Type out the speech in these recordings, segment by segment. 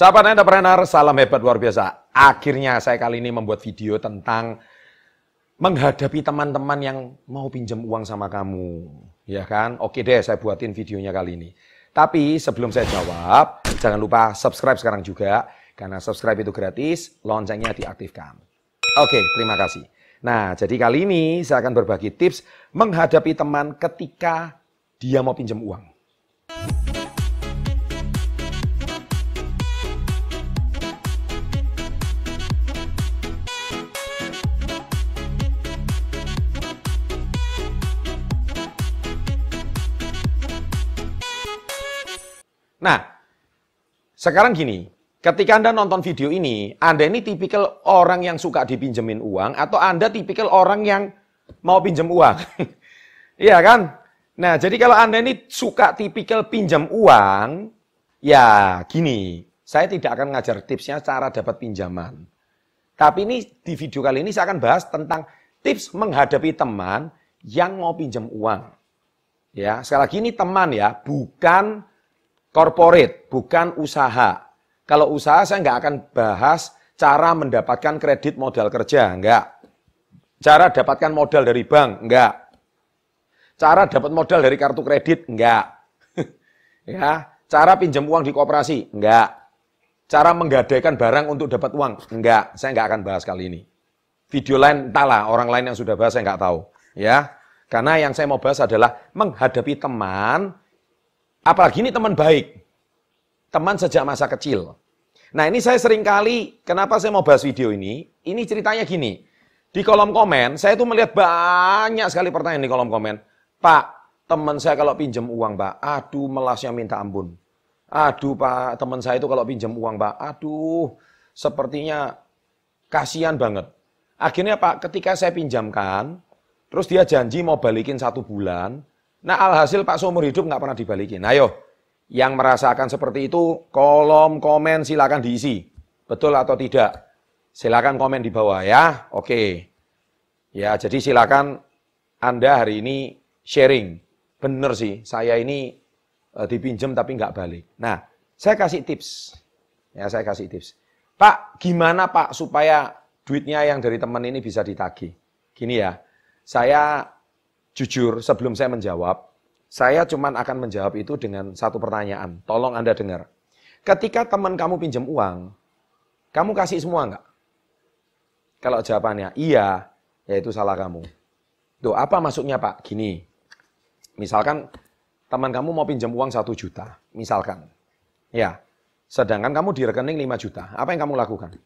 Sahabat entrepreneur, salam hebat luar biasa. Akhirnya saya kali ini membuat video tentang menghadapi teman-teman yang mau pinjam uang sama kamu. Ya kan? Oke deh, saya buatin videonya kali ini. Tapi sebelum saya jawab, jangan lupa subscribe sekarang juga. Karena subscribe itu gratis, loncengnya diaktifkan. Oke, terima kasih. Nah, jadi kali ini saya akan berbagi tips menghadapi teman ketika dia mau pinjam uang. Nah, sekarang gini, ketika Anda nonton video ini, Anda ini tipikal orang yang suka dipinjemin uang atau Anda tipikal orang yang mau pinjam uang? Iya kan? Nah, jadi kalau Anda ini suka tipikal pinjam uang, ya gini, saya tidak akan ngajar tipsnya cara dapat pinjaman. Tapi ini di video kali ini saya akan bahas tentang tips menghadapi teman yang mau pinjam uang. Ya, sekali lagi ini teman ya, bukan corporate, bukan usaha. Kalau usaha saya nggak akan bahas cara mendapatkan kredit modal kerja, enggak. Cara dapatkan modal dari bank, enggak. Cara dapat modal dari kartu kredit, enggak. ya, cara pinjam uang di koperasi, enggak. Cara menggadaikan barang untuk dapat uang, enggak. Saya enggak akan bahas kali ini. Video lain entahlah, orang lain yang sudah bahas saya enggak tahu, ya. Karena yang saya mau bahas adalah menghadapi teman Apalagi ini teman baik. Teman sejak masa kecil. Nah ini saya sering kali, kenapa saya mau bahas video ini? Ini ceritanya gini. Di kolom komen, saya tuh melihat banyak sekali pertanyaan di kolom komen. Pak, teman saya kalau pinjam uang, Pak, aduh melasnya minta ampun. Aduh Pak, teman saya itu kalau pinjam uang, Pak, aduh sepertinya kasihan banget. Akhirnya Pak, ketika saya pinjamkan, terus dia janji mau balikin satu bulan, Nah alhasil Pak seumur hidup nggak pernah dibalikin. Ayo, yang merasakan seperti itu, kolom komen silakan diisi. Betul atau tidak? Silakan komen di bawah ya. Oke. Ya, jadi silakan Anda hari ini sharing. Bener sih, saya ini e, dipinjam tapi nggak balik. Nah, saya kasih tips. Ya, saya kasih tips. Pak, gimana Pak supaya duitnya yang dari teman ini bisa ditagih? Gini ya, saya jujur sebelum saya menjawab, saya cuma akan menjawab itu dengan satu pertanyaan. Tolong Anda dengar. Ketika teman kamu pinjam uang, kamu kasih semua enggak? Kalau jawabannya iya, ya itu salah kamu. Tuh, apa maksudnya Pak? Gini, misalkan teman kamu mau pinjam uang satu juta, misalkan. Ya, sedangkan kamu di rekening 5 juta. Apa yang kamu lakukan?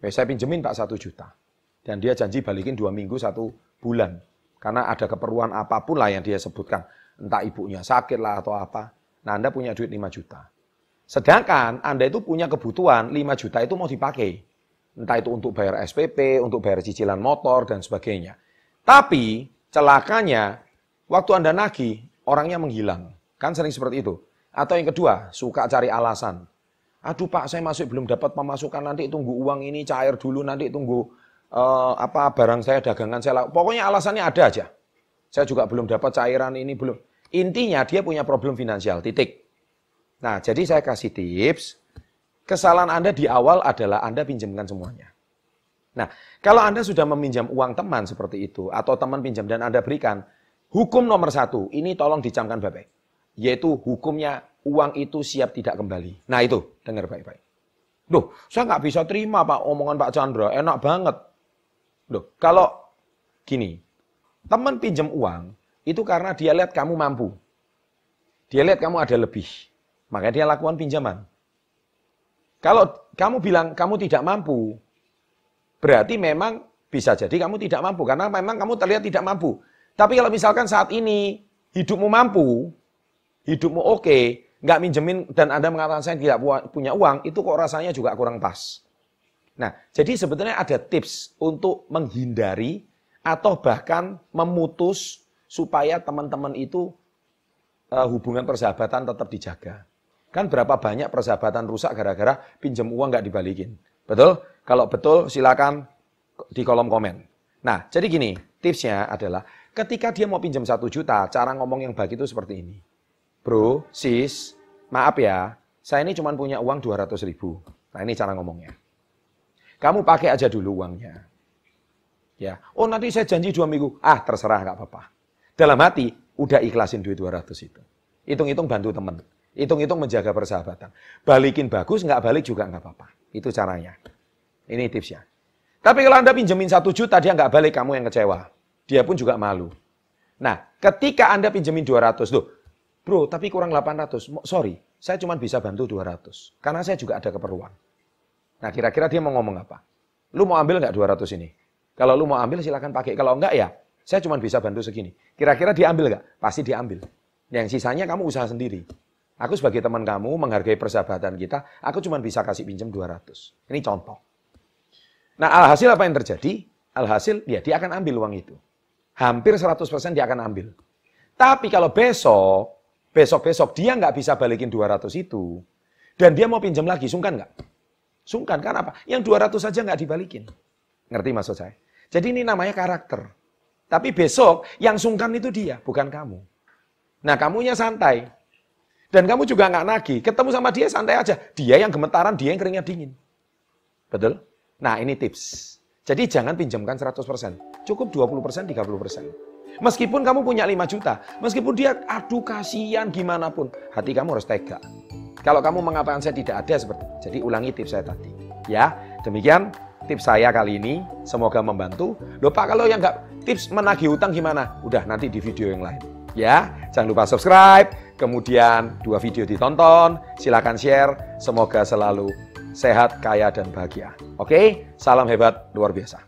Ya, saya pinjemin Pak satu juta. Dan dia janji balikin dua minggu satu bulan. Karena ada keperluan apa pun lah yang dia sebutkan. Entah ibunya sakit lah atau apa. Nah Anda punya duit 5 juta. Sedangkan Anda itu punya kebutuhan 5 juta itu mau dipakai. Entah itu untuk bayar SPP, untuk bayar cicilan motor, dan sebagainya. Tapi celakanya, waktu Anda nagih, orangnya menghilang. Kan sering seperti itu. Atau yang kedua, suka cari alasan. Aduh pak, saya masih belum dapat pemasukan, nanti tunggu uang ini cair dulu, nanti tunggu uh, apa barang saya dagangan saya pokoknya alasannya ada aja. Saya juga belum dapat cairan ini belum. Intinya dia punya problem finansial, titik. Nah, jadi saya kasih tips. Kesalahan Anda di awal adalah Anda pinjamkan semuanya. Nah, kalau Anda sudah meminjam uang teman seperti itu, atau teman pinjam dan Anda berikan, hukum nomor satu, ini tolong dicamkan baik-baik. Yaitu hukumnya uang itu siap tidak kembali. Nah itu, dengar baik-baik. Loh, saya nggak bisa terima Pak omongan Pak Chandra, enak banget. Loh, kalau gini, teman pinjam uang itu karena dia lihat kamu mampu. Dia lihat kamu ada lebih. Makanya dia lakukan pinjaman. Kalau kamu bilang kamu tidak mampu, berarti memang bisa jadi kamu tidak mampu. Karena memang kamu terlihat tidak mampu. Tapi kalau misalkan saat ini hidupmu mampu, hidupmu oke, nggak minjemin dan Anda mengatakan saya tidak punya uang, itu kok rasanya juga kurang pas. Nah, jadi sebetulnya ada tips untuk menghindari atau bahkan memutus supaya teman-teman itu uh, hubungan persahabatan tetap dijaga. Kan berapa banyak persahabatan rusak gara-gara pinjam uang nggak dibalikin. Betul? Kalau betul silakan di kolom komen. Nah, jadi gini, tipsnya adalah ketika dia mau pinjam satu juta, cara ngomong yang baik itu seperti ini. Bro, sis, maaf ya, saya ini cuma punya uang 200 ribu. Nah ini cara ngomongnya. Kamu pakai aja dulu uangnya. Ya, oh nanti saya janji dua minggu. Ah, terserah nggak apa-apa. Dalam hati, udah ikhlasin duit 200 itu. Hitung-hitung bantu temen. Hitung-hitung menjaga persahabatan. Balikin bagus, nggak balik juga nggak apa-apa. Itu caranya. Ini tipsnya. Tapi kalau Anda pinjemin satu juta, dia nggak balik, kamu yang kecewa. Dia pun juga malu. Nah, ketika Anda pinjemin 200, tuh, bro, tapi kurang 800. Sorry, saya cuma bisa bantu 200. Karena saya juga ada keperluan. Nah, kira-kira dia mau ngomong apa? Lu mau ambil nggak 200 ini? Kalau lu mau ambil silahkan pakai. Kalau enggak ya, saya cuma bisa bantu segini. Kira-kira diambil nggak? Pasti diambil. Yang sisanya kamu usaha sendiri. Aku sebagai teman kamu menghargai persahabatan kita, aku cuma bisa kasih pinjam 200. Ini contoh. Nah, alhasil apa yang terjadi? Alhasil ya dia akan ambil uang itu. Hampir 100% dia akan ambil. Tapi kalau besok, besok-besok dia nggak bisa balikin 200 itu, dan dia mau pinjam lagi, sungkan nggak? Sungkan, kan apa? Yang 200 saja nggak dibalikin. Ngerti maksud saya? Jadi ini namanya karakter. Tapi besok yang sungkan itu dia, bukan kamu. Nah kamunya santai. Dan kamu juga nggak nagih. Ketemu sama dia santai aja. Dia yang gemetaran, dia yang keringat dingin. Betul? Nah ini tips. Jadi jangan pinjamkan 100%. Cukup 20%, 30%. Meskipun kamu punya 5 juta, meskipun dia aduh kasihan gimana pun, hati kamu harus tega. Kalau kamu mengatakan saya tidak ada seperti jadi ulangi tips saya tadi. Ya, demikian tips saya kali ini. Semoga membantu. Lupa kalau yang nggak tips menagih utang gimana? Udah nanti di video yang lain. Ya, jangan lupa subscribe. Kemudian dua video ditonton. Silakan share. Semoga selalu sehat, kaya, dan bahagia. Oke, salam hebat luar biasa.